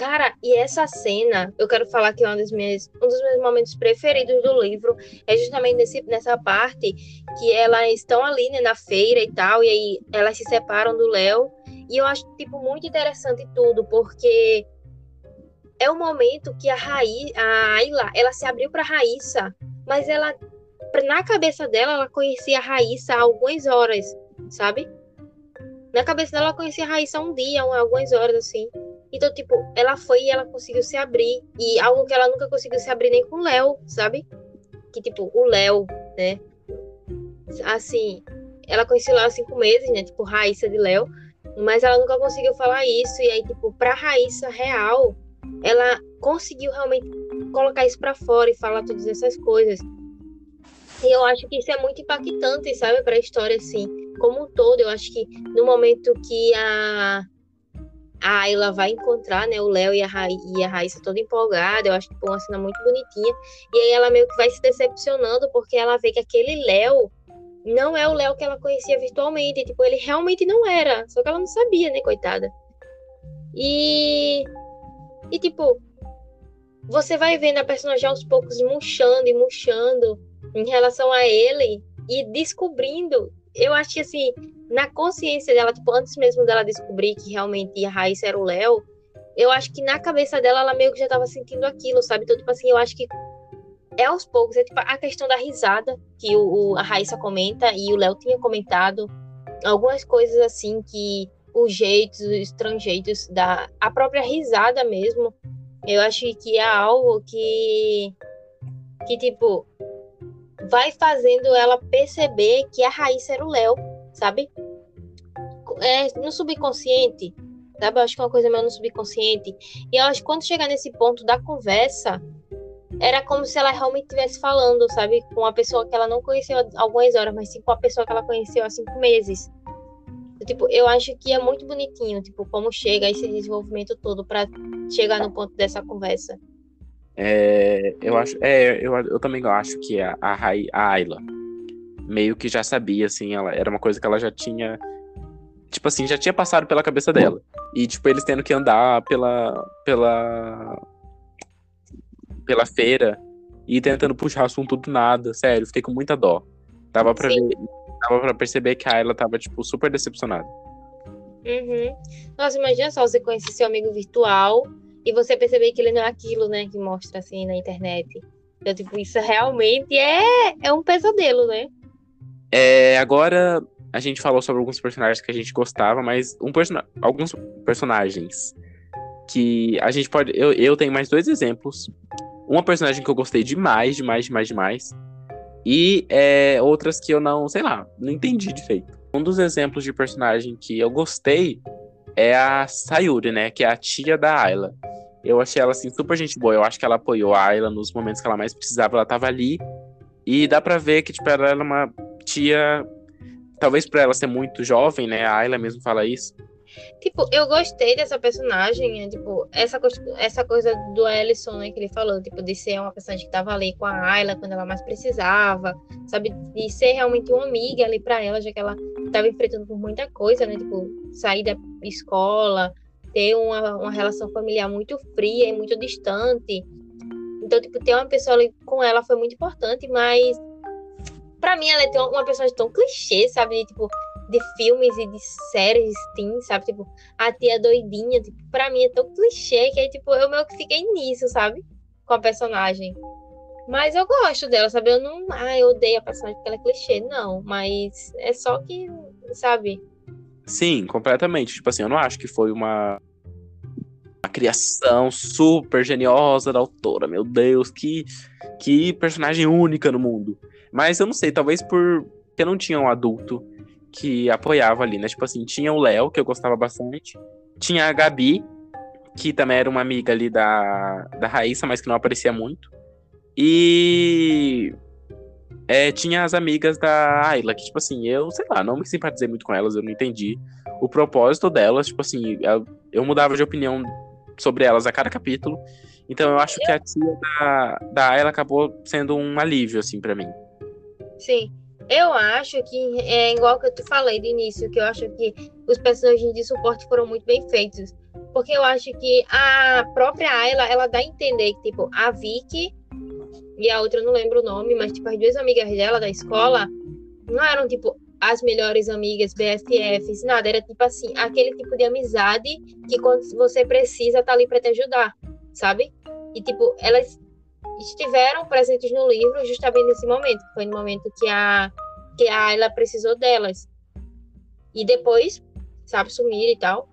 Cara, e essa cena, eu quero falar que é um dos meus, um dos meus momentos preferidos do livro, é justamente nesse, nessa parte que elas estão ali né, na feira e tal, e aí elas se separam do Léo. E eu acho, tipo, muito interessante tudo, porque é o momento que a Raí, a Ayla, ela se abriu para Raíssa, mas ela, na cabeça dela, ela conhecia a Raíssa há algumas horas, sabe? Na cabeça dela, ela conhecia a Raíssa um dia, algumas horas, assim. Então, tipo, ela foi e ela conseguiu se abrir. E algo que ela nunca conseguiu se abrir nem com o Léo, sabe? Que, tipo, o Léo, né? Assim, ela conheceu lá há cinco meses, né? Tipo, Raíssa de Léo. Mas ela nunca conseguiu falar isso. E aí, tipo, pra Raíssa real, ela conseguiu realmente colocar isso pra fora e falar todas essas coisas. E eu acho que isso é muito impactante, sabe, pra história, assim, como um todo. Eu acho que no momento que a a Ayla vai encontrar, né, o Léo e a, Ra e a Raíssa toda empolgada, eu acho que foi uma cena muito bonitinha, e aí ela meio que vai se decepcionando, porque ela vê que aquele Léo não é o Léo que ela conhecia virtualmente, tipo, ele realmente não era, só que ela não sabia, né, coitada. E, e tipo, você vai vendo a personagem aos poucos murchando e murchando em relação a ele, e descobrindo, eu acho que assim, na consciência dela, tipo, antes mesmo dela descobrir que realmente a Raíssa era o Léo, eu acho que na cabeça dela ela meio que já tava sentindo aquilo, sabe? Então, tipo assim, eu acho que é aos poucos, é tipo a questão da risada que o, o a Raíssa comenta e o Léo tinha comentado, algumas coisas assim que os jeitos, os estrangeiros da a própria risada mesmo, eu acho que é algo que que tipo vai fazendo ela perceber que a Raíssa era o Léo sabe? É, no subconsciente, sabe? Eu acho que é uma coisa meio no subconsciente. E eu acho que quando chegar nesse ponto da conversa, era como se ela realmente estivesse falando, sabe? Com uma pessoa que ela não conheceu há algumas horas, mas sim com a pessoa que ela conheceu há cinco meses. Tipo, eu acho que é muito bonitinho, tipo, como chega esse desenvolvimento todo para chegar no ponto dessa conversa. É, eu acho, é, eu, eu também acho que a, a, a Ayla, meio que já sabia, assim, ela era uma coisa que ela já tinha. Tipo assim, já tinha passado pela cabeça dela. E, tipo, eles tendo que andar pela. pela. pela feira e tentando puxar assunto do nada. Sério, fiquei com muita dó. Dava pra, ver, dava pra perceber que a Ayla tava, tipo, super decepcionada. Uhum. Nossa, imagina só você conhecer seu amigo virtual e você perceber que ele não é aquilo, né, que mostra assim na internet. Então, tipo, isso realmente é, é um pesadelo, né? É, agora a gente falou sobre alguns personagens que a gente gostava, mas um alguns personagens que a gente pode. Eu, eu tenho mais dois exemplos. Uma personagem que eu gostei demais, demais, demais, demais. E é, outras que eu não, sei lá, não entendi direito. Um dos exemplos de personagem que eu gostei é a Sayuri, né? Que é a tia da Ayla. Eu achei ela assim super gente boa. Eu acho que ela apoiou a Ayla nos momentos que ela mais precisava. Ela tava ali. E dá pra ver que, tipo, ela era uma tia. Talvez por ela ser muito jovem, né? A Ayla mesmo fala isso. Tipo, eu gostei dessa personagem, é, tipo, essa, essa coisa do Ellison, né, que ele falou, tipo, de ser uma personagem que tava ali com a Ayla quando ela mais precisava, sabe? De ser realmente uma amiga ali para ela, já que ela tava enfrentando por muita coisa, né? Tipo, sair da escola, ter uma, uma relação familiar muito fria e muito distante. Então, tipo, ter uma pessoa ali com ela foi muito importante, mas para mim ela é uma personagem tão clichê, sabe? De, tipo, de filmes e de séries, teen, sabe? Tipo, a tia doidinha, tipo, pra mim é tão clichê que aí, tipo, eu meio que fiquei nisso, sabe? Com a personagem. Mas eu gosto dela, sabe? Eu não. Ah, eu odeio a personagem porque ela é clichê, não. Mas é só que, sabe? Sim, completamente. Tipo assim, eu não acho que foi uma, uma criação super geniosa da autora. Meu Deus, que, que personagem única no mundo. Mas eu não sei, talvez por que não tinha um adulto que apoiava ali, né? Tipo assim, tinha o Léo, que eu gostava bastante. Tinha a Gabi, que também era uma amiga ali da, da Raíssa, mas que não aparecia muito. E é, tinha as amigas da Ayla, que, tipo assim, eu, sei lá, não me simpatizei muito com elas, eu não entendi o propósito delas, tipo assim, eu, eu mudava de opinião sobre elas a cada capítulo. Então eu acho que a tia da, da Ayla acabou sendo um alívio, assim, para mim. Sim. Eu acho que é igual que eu te falei de início, que eu acho que os personagens de suporte foram muito bem feitos. Porque eu acho que a própria Ayla, ela dá a entender que, tipo, a Vicky e a outra eu não lembro o nome, mas, tipo, as duas amigas dela da escola não eram, tipo, as melhores amigas, BFFs, nada. Era, tipo assim, aquele tipo de amizade que quando você precisa, tá ali pra te ajudar, sabe? E, tipo, elas estiveram presentes no livro justamente nesse momento. Foi no momento que a, que a Ayla precisou delas. E depois, sabe, sumir e tal.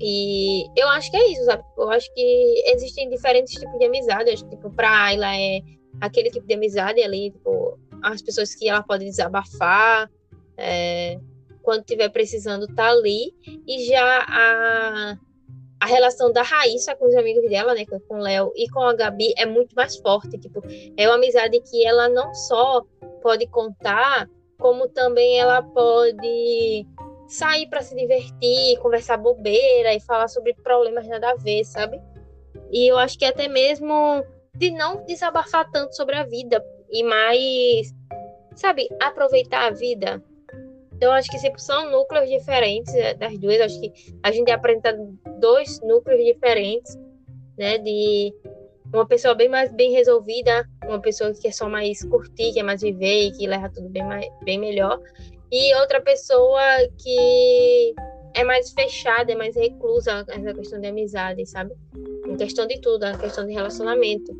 E eu acho que é isso, sabe? Eu acho que existem diferentes tipos de amizade. Eu acho que, tipo, pra Ayla é aquele tipo de amizade ali, tipo, as pessoas que ela pode desabafar, é, quando tiver precisando, tá ali. E já a a relação da Raíssa com os amigos dela, né, com o Léo e com a Gabi é muito mais forte, tipo, é uma amizade que ela não só pode contar, como também ela pode sair para se divertir, conversar bobeira e falar sobre problemas nada a ver, sabe? E eu acho que até mesmo de não desabafar tanto sobre a vida e mais, sabe, aproveitar a vida então, acho que sempre são núcleos diferentes né, das duas. Acho que a gente apresenta dois núcleos diferentes, né? De uma pessoa bem mais bem resolvida, uma pessoa que é só mais curtir, que é mais viver e que leva tudo bem, mais, bem melhor. E outra pessoa que é mais fechada, é mais reclusa essa questão de amizade, sabe? Em questão de tudo, a questão de relacionamento.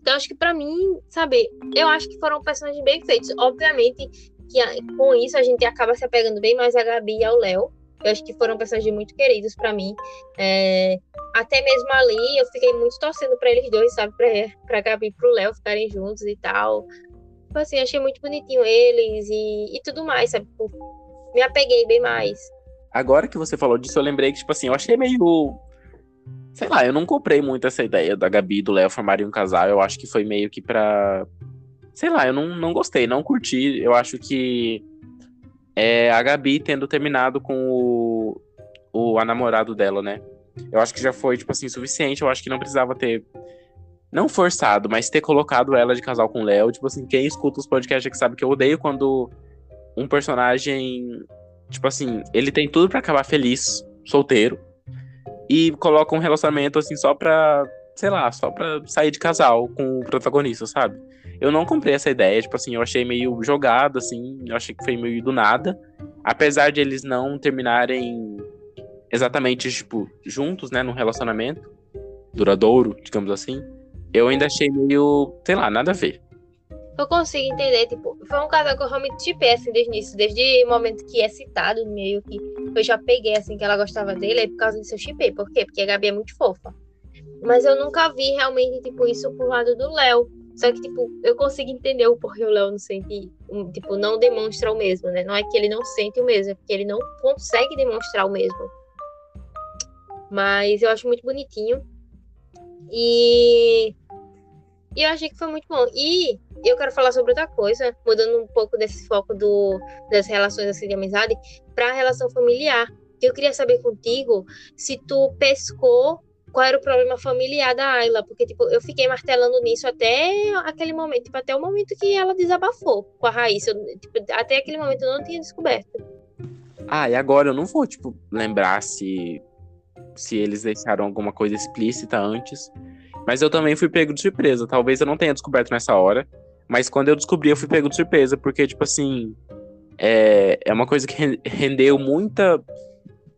Então, acho que para mim, sabe, eu acho que foram personagens bem feitos. Obviamente, que com isso a gente acaba se apegando bem mais a Gabi e ao Léo. Eu acho que foram personagens muito queridos para mim. É, até mesmo ali, eu fiquei muito torcendo para eles dois, sabe? Pra, pra Gabi e pro Léo ficarem juntos e tal. Tipo assim, achei muito bonitinho eles e, e tudo mais, sabe? Tipo, me apeguei bem mais. Agora que você falou disso, eu lembrei que, tipo assim, eu achei meio. Sei lá, eu não comprei muito essa ideia da Gabi e do Léo formarem um casal. Eu acho que foi meio que pra sei lá, eu não, não gostei, não curti. Eu acho que é a Gabi tendo terminado com o, o a namorado dela, né? Eu acho que já foi, tipo assim, suficiente. Eu acho que não precisava ter. Não forçado, mas ter colocado ela de casal com o Léo. Tipo assim, quem escuta os podcasts é que sabe que eu odeio quando um personagem. Tipo assim, ele tem tudo para acabar feliz, solteiro. E coloca um relacionamento, assim, só pra. Sei lá, só pra sair de casal com o protagonista, sabe? Eu não comprei essa ideia, tipo assim, eu achei meio jogado, assim, eu achei que foi meio do nada. Apesar de eles não terminarem exatamente, tipo, juntos, né, num relacionamento duradouro, digamos assim, eu ainda achei meio, sei lá, nada a ver. Eu consigo entender, tipo, foi um casal que eu realmente tipei, assim, desde o início, desde o momento que é citado, meio que eu já peguei, assim, que ela gostava dele, aí por causa disso eu chipei. Por quê? Porque a Gabi é muito fofa. Mas eu nunca vi realmente, tipo, isso pro lado do Léo. Só que, tipo, eu consigo entender o porquê o Léo não sente, tipo, não demonstra o mesmo, né? Não é que ele não sente o mesmo, é porque ele não consegue demonstrar o mesmo. Mas eu acho muito bonitinho. E, e eu achei que foi muito bom. E eu quero falar sobre outra coisa, mudando um pouco desse foco do, das relações assim, de amizade, para a relação familiar. Eu queria saber contigo se tu pescou qual era o problema familiar da Ayla, porque tipo, eu fiquei martelando nisso até aquele momento, tipo, até o momento que ela desabafou com a Raíssa, eu, tipo, até aquele momento eu não tinha descoberto. Ah, e agora eu não vou, tipo, lembrar se se eles deixaram alguma coisa explícita antes, mas eu também fui pego de surpresa. Talvez eu não tenha descoberto nessa hora, mas quando eu descobri eu fui pego de surpresa, porque tipo assim, é, é uma coisa que rendeu muita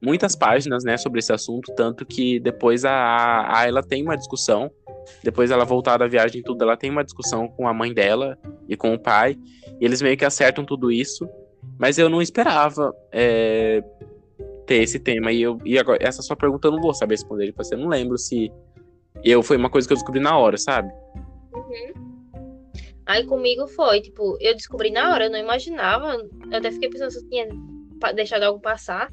muitas páginas, né, sobre esse assunto, tanto que depois a, a ela tem uma discussão, depois ela voltar da viagem e tudo, ela tem uma discussão com a mãe dela e com o pai, e eles meio que acertam tudo isso, mas eu não esperava é, ter esse tema, e, eu, e agora, essa sua pergunta eu não vou saber responder, tipo, assim, eu não lembro se eu foi uma coisa que eu descobri na hora, sabe? Uhum. Aí comigo foi, tipo, eu descobri na hora, eu não imaginava, eu até fiquei pensando se eu tinha deixado algo passar,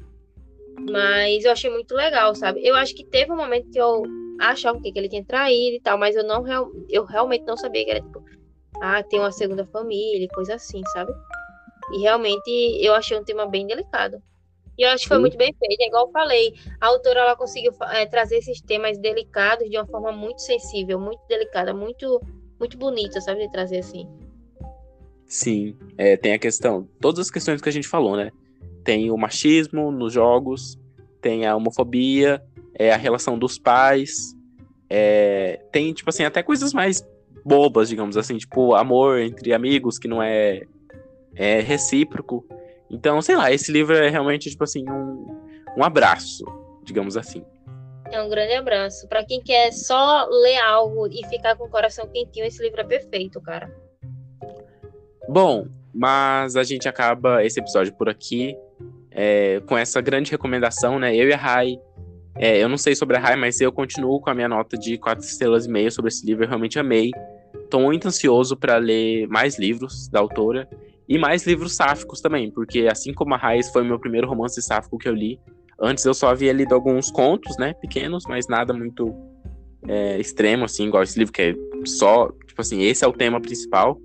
mas eu achei muito legal, sabe? Eu acho que teve um momento que eu achava que ele tinha traído e tal, mas eu não eu realmente não sabia que era tipo, ah, tem uma segunda família, coisa assim, sabe? E realmente eu achei um tema bem delicado. E eu acho que foi muito bem feito, é igual eu falei, a autora ela conseguiu é, trazer esses temas delicados de uma forma muito sensível, muito delicada, muito muito bonita, sabe, de trazer assim. Sim, é, tem a questão, todas as questões que a gente falou, né? Tem o machismo nos jogos, tem a homofobia, é, a relação dos pais, é, tem, tipo assim, até coisas mais bobas, digamos assim, tipo amor entre amigos que não é, é recíproco. Então, sei lá, esse livro é realmente, tipo assim, um, um abraço, digamos assim. É um grande abraço. Para quem quer só ler algo e ficar com o coração quentinho, esse livro é perfeito, cara. Bom, mas a gente acaba esse episódio por aqui é, com essa grande recomendação, né? Eu e a Rai, é, eu não sei sobre a Rai, mas eu continuo com a minha nota de quatro estrelas e meia sobre esse livro, eu realmente amei. Tô muito ansioso para ler mais livros da autora e mais livros sáficos também, porque assim como a Rai foi o meu primeiro romance sáfico que eu li, antes eu só havia lido alguns contos, né, pequenos, mas nada muito é, extremo, assim, igual esse livro que é só, tipo assim, esse é o tema principal.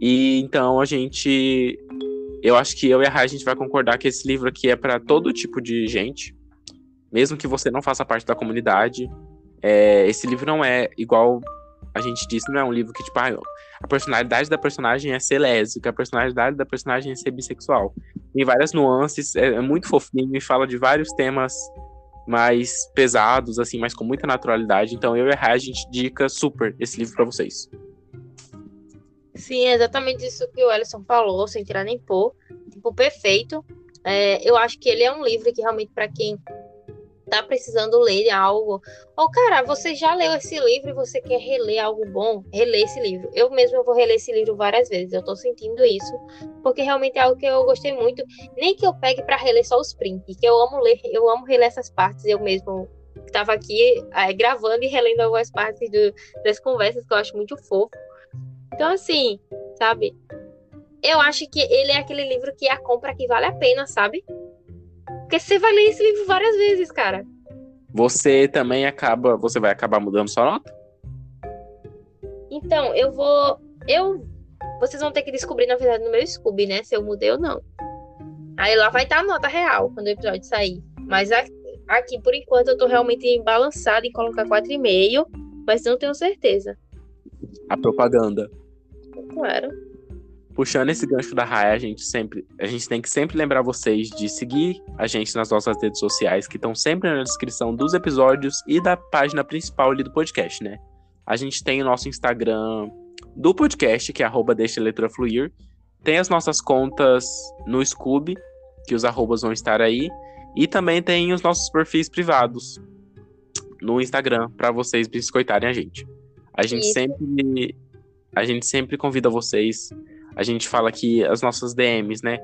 E então a gente eu acho que eu e a Rai, a gente vai concordar que esse livro aqui é para todo tipo de gente, mesmo que você não faça parte da comunidade. É, esse livro não é igual a gente disse, não é um livro que, tipo, ah, a personalidade da personagem é ser lésbica, a personalidade da personagem é ser bissexual. Tem várias nuances, é, é muito fofinho e fala de vários temas mais pesados, assim, mas com muita naturalidade. Então eu e a Rai, a gente indica super esse livro para vocês. Sim, é exatamente isso que o Ellison falou, sem tirar nem pôr. Tipo, perfeito. É, eu acho que ele é um livro que realmente, para quem tá precisando ler algo, ou cara, você já leu esse livro e você quer reler algo bom, reler esse livro. Eu mesmo vou reler esse livro várias vezes, eu tô sentindo isso, porque realmente é algo que eu gostei muito. Nem que eu pegue para reler só os prints, que eu amo ler, eu amo reler essas partes, eu mesmo estava aqui é, gravando e relendo algumas partes do, das conversas que eu acho muito fofo. Então, assim, sabe? Eu acho que ele é aquele livro que é a compra que vale a pena, sabe? Porque você vai ler esse livro várias vezes, cara. Você também acaba. Você vai acabar mudando sua nota? Então, eu vou. Eu. Vocês vão ter que descobrir, na verdade, no meu Scooby, né? Se eu mudei ou não. Aí lá vai estar a nota real quando o episódio sair. Mas aqui, por enquanto, eu tô realmente balançada em colocar 4,5, mas não tenho certeza. A propaganda. Claro. Puxando esse gancho da Raia, a gente sempre, a gente tem que sempre lembrar vocês de seguir a gente nas nossas redes sociais, que estão sempre na descrição dos episódios e da página principal ali do podcast, né? A gente tem o nosso Instagram do podcast, que é arroba deixa a letra fluir. Tem as nossas contas no Scoob, que os arrobas vão estar aí. E também tem os nossos perfis privados no Instagram, para vocês biscoitarem a gente. A gente Isso. sempre a gente sempre convida vocês. A gente fala que as nossas DMs, né,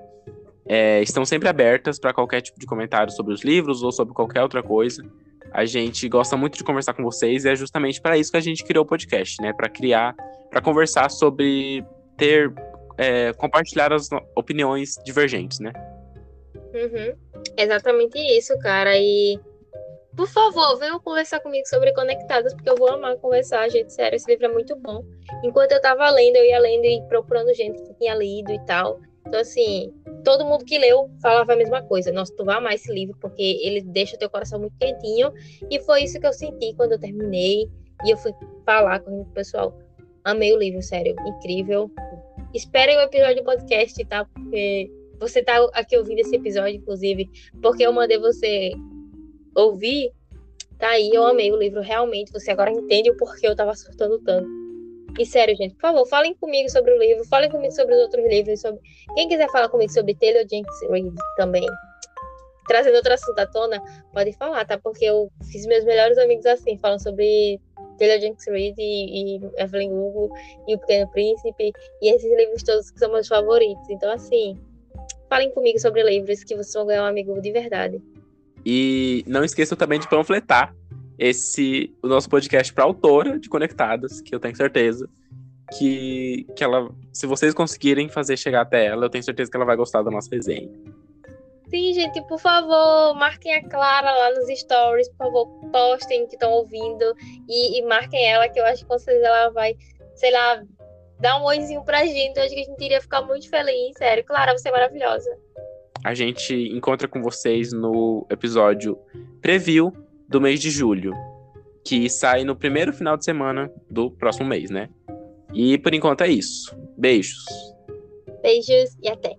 é, estão sempre abertas para qualquer tipo de comentário sobre os livros ou sobre qualquer outra coisa. A gente gosta muito de conversar com vocês e é justamente para isso que a gente criou o podcast, né, para criar, para conversar sobre ter, é, compartilhar as opiniões divergentes, né? Uhum. Exatamente isso, cara. E por favor, venham conversar comigo sobre Conectadas, porque eu vou amar conversar, gente. Sério, esse livro é muito bom. Enquanto eu tava lendo, eu ia lendo e procurando gente que tinha lido e tal. Então, assim, todo mundo que leu falava a mesma coisa. Nossa, tu vai amar esse livro, porque ele deixa teu coração muito quentinho. E foi isso que eu senti quando eu terminei. E eu fui falar com o pessoal. Amei o livro, sério. Incrível. Esperem o episódio do podcast, tá? Porque você tá aqui ouvindo esse episódio, inclusive, porque eu mandei você ouvir. Tá aí, eu amei o livro, realmente. Você agora entende o porquê eu tava surtando tanto. E sério, gente, por favor, falem comigo sobre o livro, falem comigo sobre os outros livros, sobre. Quem quiser falar comigo sobre Taylor Jenkins Reid também, trazendo outro assunto à tona, pode falar, tá? Porque eu fiz meus melhores amigos assim, falando sobre Taylor Jenkins Reid e, e Evelyn Hugo e O Pequeno Príncipe e esses livros todos que são meus favoritos. Então, assim, falem comigo sobre livros que vocês vão ganhar um amigo de verdade. E não esqueçam também de panfletar esse o nosso podcast para autora de Conectadas, que eu tenho certeza que, que ela, se vocês conseguirem fazer chegar até ela, eu tenho certeza que ela vai gostar da nossa resenha. Sim, gente, por favor, marquem a Clara lá nos stories, por favor, postem que estão ouvindo e, e, marquem ela, que eu acho que com ela vai, sei lá, dar um oizinho pra gente. Eu acho que a gente iria ficar muito feliz, sério. Clara, você é maravilhosa. A gente encontra com vocês no episódio preview do mês de julho, que sai no primeiro final de semana do próximo mês, né? E por enquanto é isso. Beijos. Beijos e até.